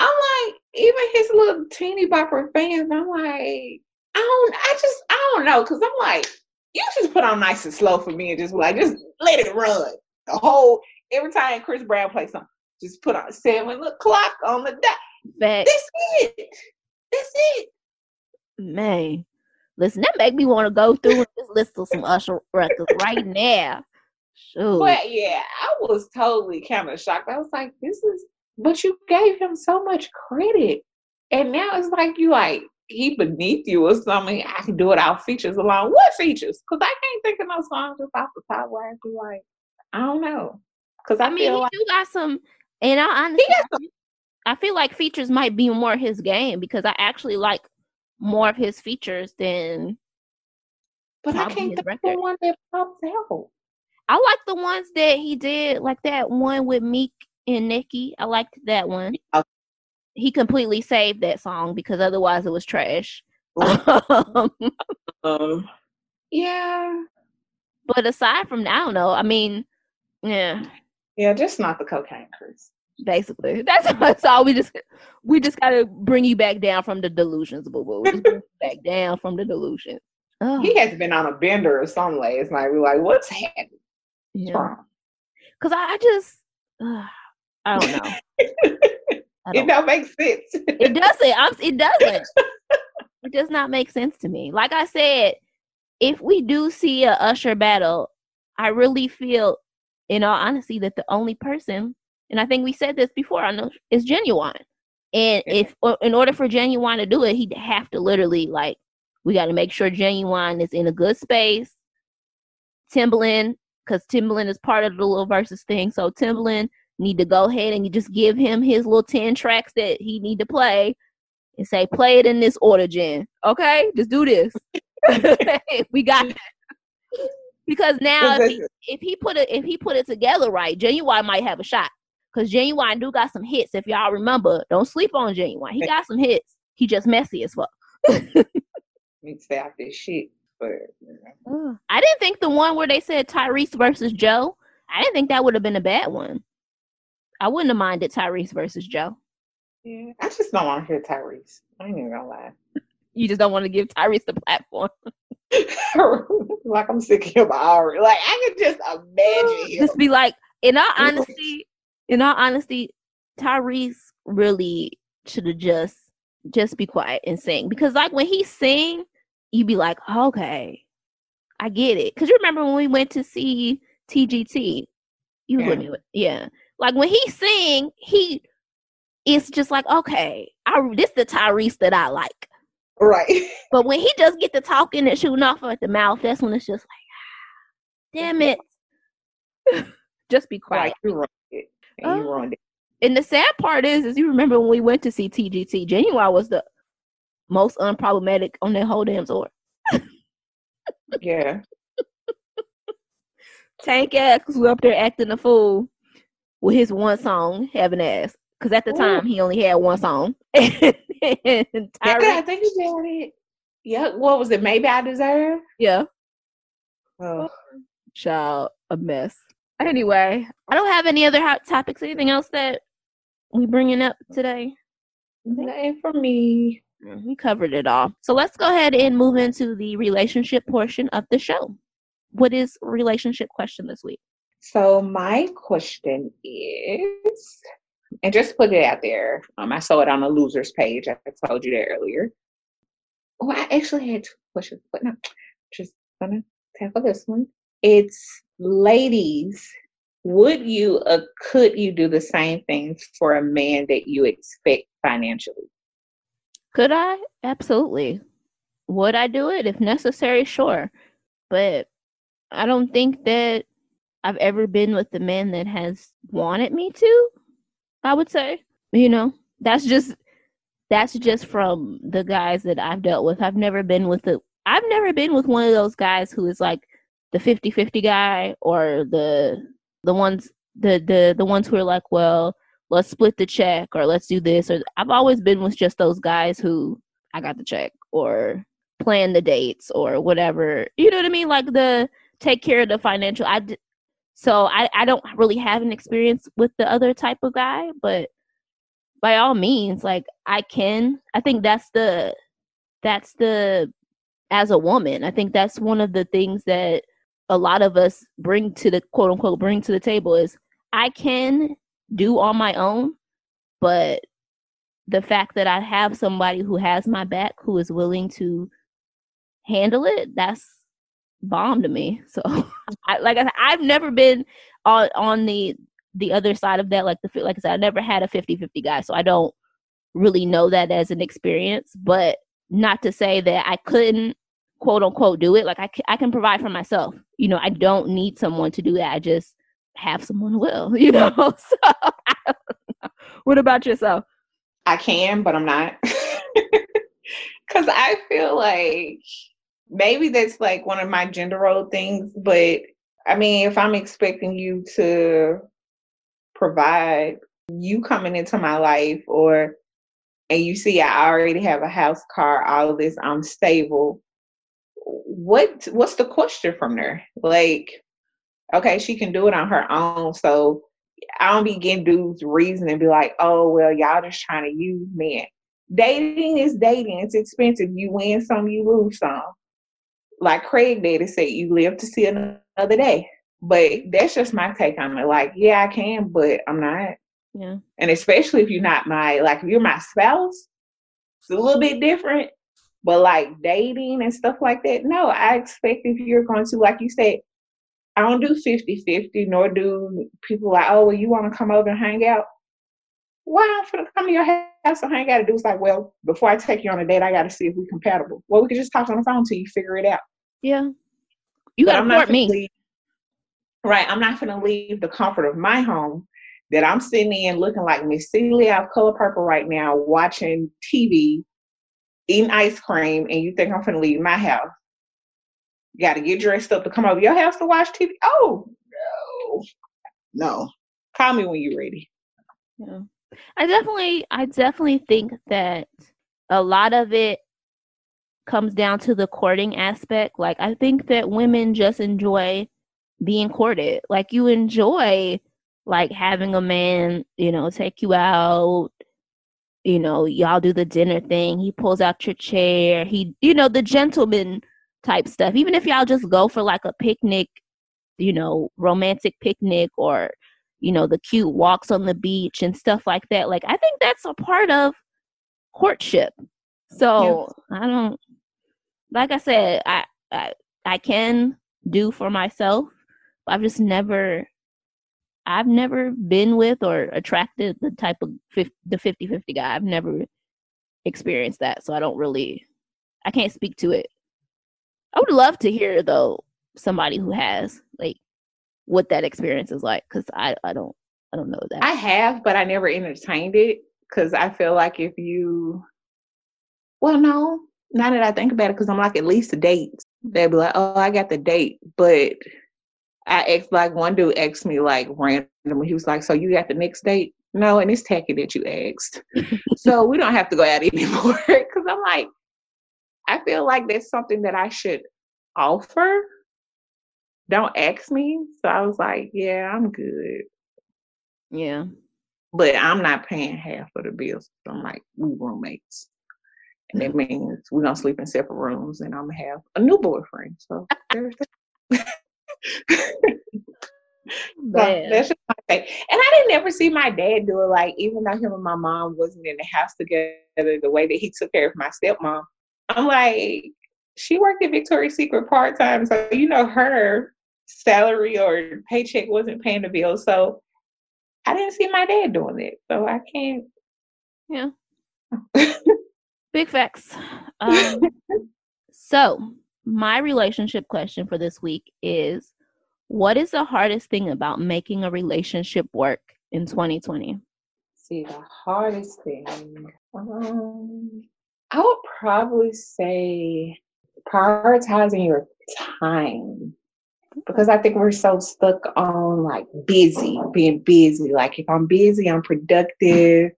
I'm like, even his little teeny bopper fans, I'm like, I don't, I just, I don't know, because I'm like, you just put on nice and slow for me and just like, just let it run. The whole, every time Chris Brown plays something, just put on seven o'clock on the dot. But That's it. That's it. man, listen, that make me want to go through and just listen to some Usher records right <laughs> now. Shoot. But yeah, I was totally kind of shocked. I was like, this is, but you gave him so much credit. And now it's like you like, he beneath you or something. I can do it out features alone. What features? Because I can't think of no songs just off the top where I be like, I don't know. Because I, I mean, he like do got some, and I honestly. I feel like features might be more his game because I actually like more of his features than But I can't think of record. the one that pops out. I like the ones that he did, like that one with Meek and Nicki. I liked that one. Oh. He completely saved that song because otherwise it was trash. <laughs> Um, yeah, but aside from that, I don't know. I mean, yeah, yeah, just not the cocaine, Chris. basically <laughs> that's, that's all. We just we just gotta bring you back down from the delusions, boo boo. Just back down from the delusions. Oh, He has been on a bender or something last night. We're like, what's happening? Yeah. Cause I, I just, uh, I don't know. <laughs> I It don't don't make sense. It doesn't. I'm, it doesn't. <laughs> it does not make sense to me. Like I said, if we do see a Usher battle, I really feel, in all honesty, that the only person, and I think we said this before, I know, is Ginuwine. And if, or in order for Ginuwine to do it, he'd have to literally like, we got to make sure Ginuwine is in a good space. Timbaland, because Timbaland is part of the little versus thing, so Timbaland need to go ahead and you just give him his little 10 tracks that he need to play and say play it in this order jen okay just do this <laughs> <laughs> we got. Because now if he, if he put it if he put it together right, Ginuwine might have a shot. Cause Ginuwine do got some hits. If y'all remember, don't sleep on Ginuwine. He got some hits. He just messy as fuck. need to stay out this shit. But you know. I didn't think the one where they said Tyrese versus Joe. I didn't think that would have been a bad one. I wouldn't have minded Tyrese versus Joe. yeah, I just don't want to hear Tyrese. I ain't even gonna lie. <laughs> You just don't want to give Tyrese the platform. <laughs> <laughs> like I'm sick of already. Like I can just imagine him. just be like, in all honesty, in all honesty, Tyrese really should have just just be quiet and sing because like when he sing, you be like, okay, I get it. Because you remember when we went to see TGT, you Yeah. me, with- yeah. Like when he sing, he it's just like okay, I this is the Tyrese that I like. Right. <laughs> But when he just get to talking and shooting off at the mouth, that's when it's just like, ah, damn it. <laughs> just be quiet. Like you ruined it. And you Oh. ruined it. And the sad part is, is you remember when we went to see TGT, Ginuwine was the most unproblematic on that whole damn tour. Yeah. <laughs> Tank X was up there acting a fool with his one song, Heaven Ass. Because at the Ooh. time, he only had one song. <laughs> Yeah, I think you got it. Yeah. What was it? Maybe I deserve. yeah, Oh, child, a mess. Anyway, I don't have any other hot topics. Anything else that we bringing up today? nothing for me. We covered it all. So let's go ahead and move into the relationship portion of the show. What is relationship question this week? So my question is, and just put it out there. Um, I saw it on the losers page. I told you that earlier. Oh, I actually had two questions, but no, just gonna tackle this one. It's ladies. Would you or could you do the same things for a man that you expect financially? Could I? Absolutely. Would I do it if necessary? Sure. But I don't think that I've ever been with the man that has wanted me to. I would say, you know, that's just that's just from the guys that I've dealt with. I've never been with the I've never been with one of those guys who is like the 50-50 guy or the the ones the the the ones who are like, well, let's split the check or let's do this or I've always been with just those guys who I got the check or plan the dates or whatever. You know what I mean? Like the take care of the financial. I so I I don't really have an experience with the other type of guy, but by all means, like I can. I think that's the that's the as a woman. I think that's one of the things that a lot of us bring to the quote unquote bring to the table is I can do on my own, but the fact that I have somebody who has my back who is willing to handle it, that's bomb to me. So <laughs> I like I said, I've never been on on the the other side of that like the like I said I never had a 50-50 guy, so I don't really know that as an experience, but not to say that I couldn't quote unquote do it. Like I, can provide for myself. You know, I don't need someone to do that. I just have someone will, <laughs> you know. <laughs> So know. what about yourself? I can, but I'm not. Because I feel like maybe that's like one of my gender role things. But I mean, if I'm expecting you to provide, you coming into my life, or and you see I already have a house, car, all of this, I'm stable. What what's the question from there? Like, okay, she can do it on her own, so I don't be getting dudes reason and be like, oh well, y'all just trying to use men. Dating is dating. It's expensive. You win some, you lose some. Like Craig did Daddy said, you live to see another day. But that's just my take on it. Like, yeah, I can, but I'm not. Yeah. And especially if you're not my like if you're my spouse, it's a little bit different. But like dating and stuff like that, no, I expect if you're going to, like you said, I don't do 50-50, nor do people like, oh, well, you want to come over and hang out? Why I'm gonna come to your house and hang out? Do is like, well, before I take you on a date, I got to see if we're compatible. Well, we can just talk on the phone till you figure it out. Yeah. You But gotta I'm court me. leave- right, I'm not gonna leave the comfort of my home that I'm sitting in looking like Miss Celie of Color Purple right now, watching TV, eating ice cream, and you think I'm gonna leave my house You got to get dressed up to come over your house to watch TV. Oh no, no. Call me when you're ready. Yeah. I definitely I definitely think that a lot of it comes down to the courting aspect. Like I think that women just enjoy being courted. Like you enjoy like having a man, you know, take you out, you know, y'all do the dinner thing. He pulls out your chair. He, you know, the gentleman type stuff. Even if y'all just go for like a picnic, you know, romantic picnic or, you know, the cute walks on the beach and stuff like that. Like, I think that's a part of courtship. So I don't, like I said, I, I, I can do for myself. I've just never I've never been with or attracted the type of 50, the 50-50 guy. I've never experienced that, so I don't really I can't speak to it. I would love to hear though somebody who has like what that experience is like cuz I I don't I don't know that. I have, but I never entertained it cuz I feel like if you well no, now that I think about it cuz I'm like at least a date. They'd be like, "Oh, I got the date." But I asked like one dude asked me like randomly. He was like, "So you got the next date?" No, and it's tacky that you asked. <laughs> so we don't have to go out <laughs> anymore. Because I'm like, I feel like that's something that I should offer. Don't ask me. So I was like, yeah, I'm good. Yeah. But I'm not paying half of the bills. I'm like, we roommates. And that means we're gonna sleep in separate rooms and I'm gonna have a new boyfriend. So there's <laughs> that. <laughs> that's just my take. And I didn't ever see my dad do it. Like, even though him and my mom wasn't in the house together, the way that he took care of my stepmom, I'm like, she worked at Victoria's Secret part time, so you know her salary or paycheck wasn't paying the bills. So I didn't see my dad doing it, so I can't. Yeah. <laughs> Big facts. Um, <laughs> so my relationship question for this week is what is the hardest thing about making a relationship work in 2020? See, the hardest thing. Um, I would probably say prioritizing your time because I think we're so stuck on like busy, being busy. Like if I'm busy, I'm productive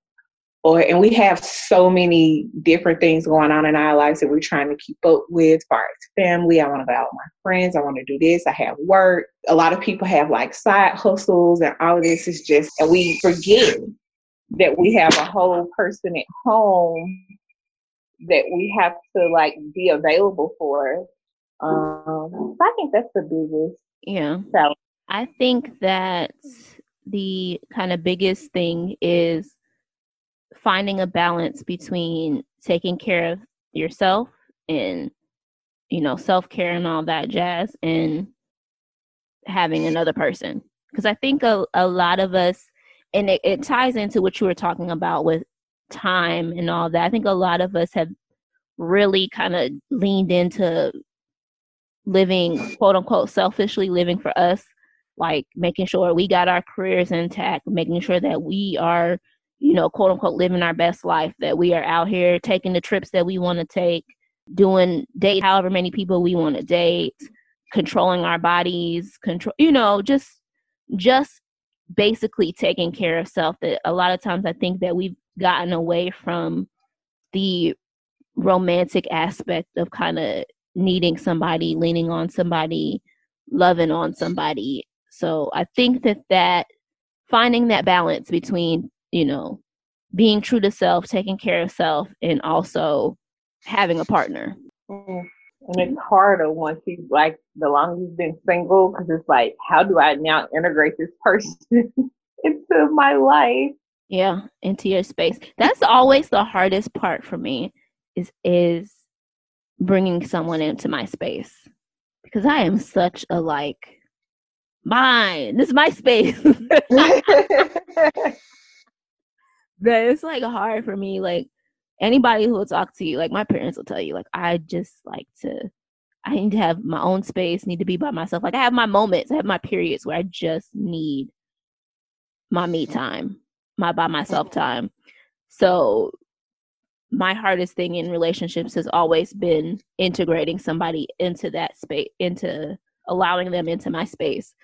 or and we have so many different things going on in our lives that we're trying to keep up with. As far as family i want to go out with my friends i want to do this i have work. A lot of people have like side hustles and all of this is just and we forget that we have a whole person at home that we have to like be available for um i think that's the biggest yeah. so i think that the kind of biggest thing is finding a balance between taking care of yourself and you know self-care and all that jazz and having another person. Because i think a, a lot of us and it, it ties into what you were talking about with time and all that. I think a lot of us have really kind of leaned into living quote unquote selfishly living for us like making sure we got our careers intact making sure that we are you know, quote unquote, living our best life, that we are out here taking the trips that we want to take, doing date however many people we want to date, controlling our bodies, control, you know, just, just basically taking care of self. That a lot of times I think that we've gotten away from the romantic aspect of kind of needing somebody, leaning on somebody, loving on somebody. So I think that that finding that balance between you know, being true to self, taking care of self, and also having a partner. Mm. And it's harder once you like the longer you've been single because it's like, how do I now integrate this person <laughs> into my life? Yeah, into your space. That's always the hardest part for me is is bringing someone into my space because I am such a like mine. This is my space. <laughs> that it's like hard for me. Like anybody who will talk to you, like my parents will tell you, like I just like to I need to have my own space, need to be by myself. Like I have my moments, I have my periods where I just need my me time, my by myself time. So my hardest thing in relationships has always been integrating somebody into that space, into allowing them into my space.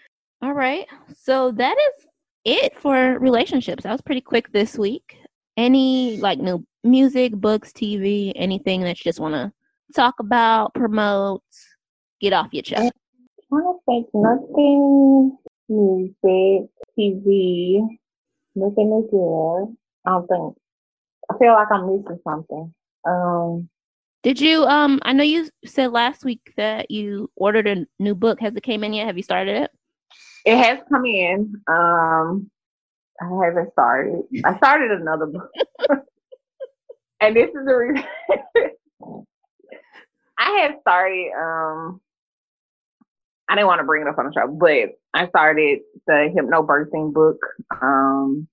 All right. So that is it for relationships. That was pretty quick this week. Any like new music, books, TV, anything that you just want to talk about, promote, get off your chest? I don't think nothing music, TV, nothing is good. I don't think. I feel like I'm missing something. Um, Did you um I know you said last week that you ordered a new book. Has it came in yet? Have you started it? it has come in. Um, I haven't started. I started another book, <laughs> and this is the reason. <laughs> I had started. Um, I didn't want to bring it up on the show, but I started the hypnobirthing book. Um,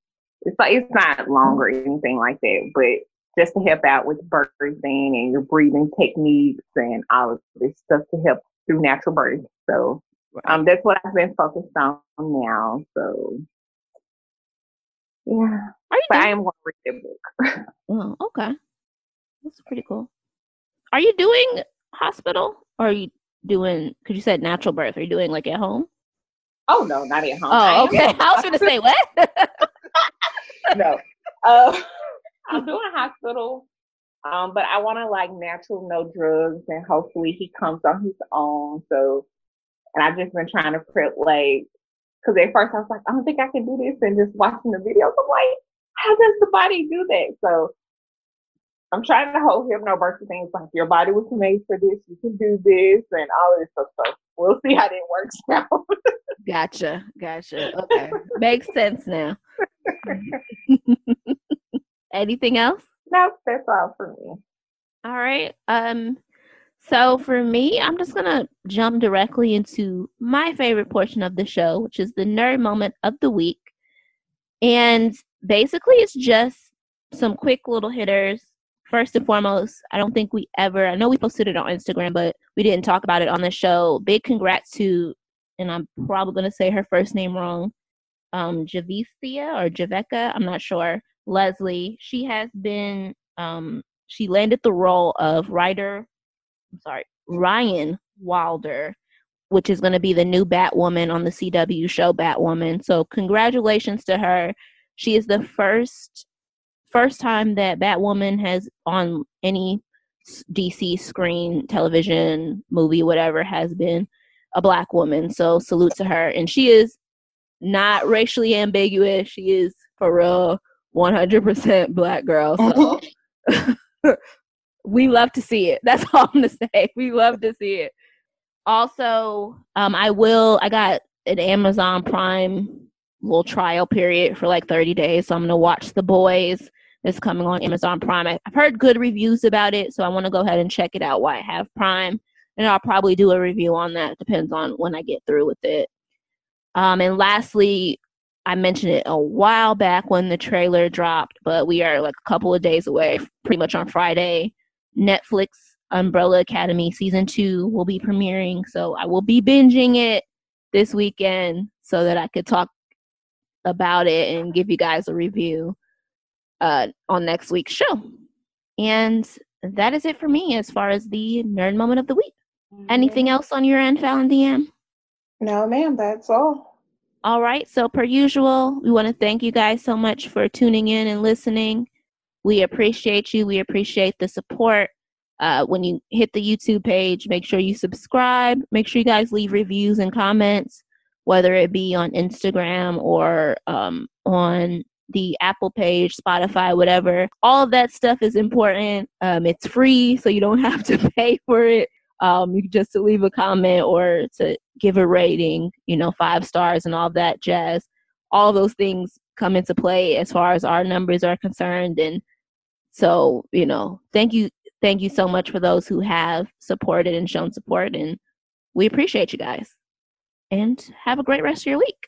it's like it's not long or anything like that, but just to help out with birthing and your breathing techniques and all of this stuff to help through natural birth. So um, that's what I've been focused on now. So yeah, Are you but I am going to read the book. <laughs> Oh, okay. That's pretty cool. Are you doing hospital or are you doing because you said natural birth? Are you doing like at home? Oh no, not at home. Oh, okay. going- <laughs> I was gonna say what? <laughs> no. Uh, <laughs> I'm doing hospital, um, but I want to like natural, no drugs, and hopefully he comes on his own. So, and I've just been trying to prep like, because at first I was like, I don't think I can do this, and just watching the videos, I'm like, how does the body do that? So. I'm trying to hold him no birth things like your body was made for this, you can do this, and all this stuff. So we'll see how that works <laughs> out. gotcha, gotcha. Okay, makes sense now. <laughs> Anything else? no, that's all for me. All right. Um so for me, I'm just going to jump directly into my favorite portion of the show, which is the nerd moment of the week. And basically it's just some quick little hitters. First and foremost, I don't think we ever I know we posted it on Instagram, but we didn't talk about it on the show. Big congrats to and I'm probably going to say her first name wrong. Um Javithia or Javeka, I'm not sure. Leslie, she has been um she landed the role of writer I'm sorry, Ryan Wilder, which is going to be the new Batwoman on the CW show Batwoman. So congratulations to her. She is the first first time that Batwoman has on any DC screen, television, movie, whatever has been a black woman. So salute to her. And she is not racially ambiguous. She is for real 100% black girl. So <laughs> we love to see it. That's <laughs> all I'm gonna say. We love to see it. Also, um, I will. I got an Amazon Prime little trial period for like 30 days, so I'm gonna watch The Boys. It's coming on Amazon Prime. I, I've heard good reviews about it, so I want to go ahead and check it out while I have Prime, and I'll probably do a review on that. Depends on when I get through with it. Um, and lastly, I mentioned it a while back when the trailer dropped, but we are like a couple of days away, pretty much on Friday. Netflix Umbrella Academy season two will be premiering, so I will be binging it this weekend so that I could talk about it and give you guys a review uh, on next week's show. And that is it for me as far as the nerd moment of the week. Anything else on your end, Fallon DM? No, ma'am, that's all. All right. So, per usual, we want to thank you guys so much for tuning in and listening. We appreciate you. We appreciate the support. Uh, when you hit the YouTube page, make sure you subscribe. Make sure you guys leave reviews and comments, whether it be on Instagram or um, on the Apple page, Spotify, whatever. All of that stuff is important. Um, it's free, so you don't <laughs> have to pay for it. Um, you just to leave a comment or to give a rating, you know, five stars and all that jazz. All those things come into play as far as our numbers are concerned. And so, you know, thank you. Thank you so much for those who have supported and shown support. And we appreciate you guys. And have a great rest of your week.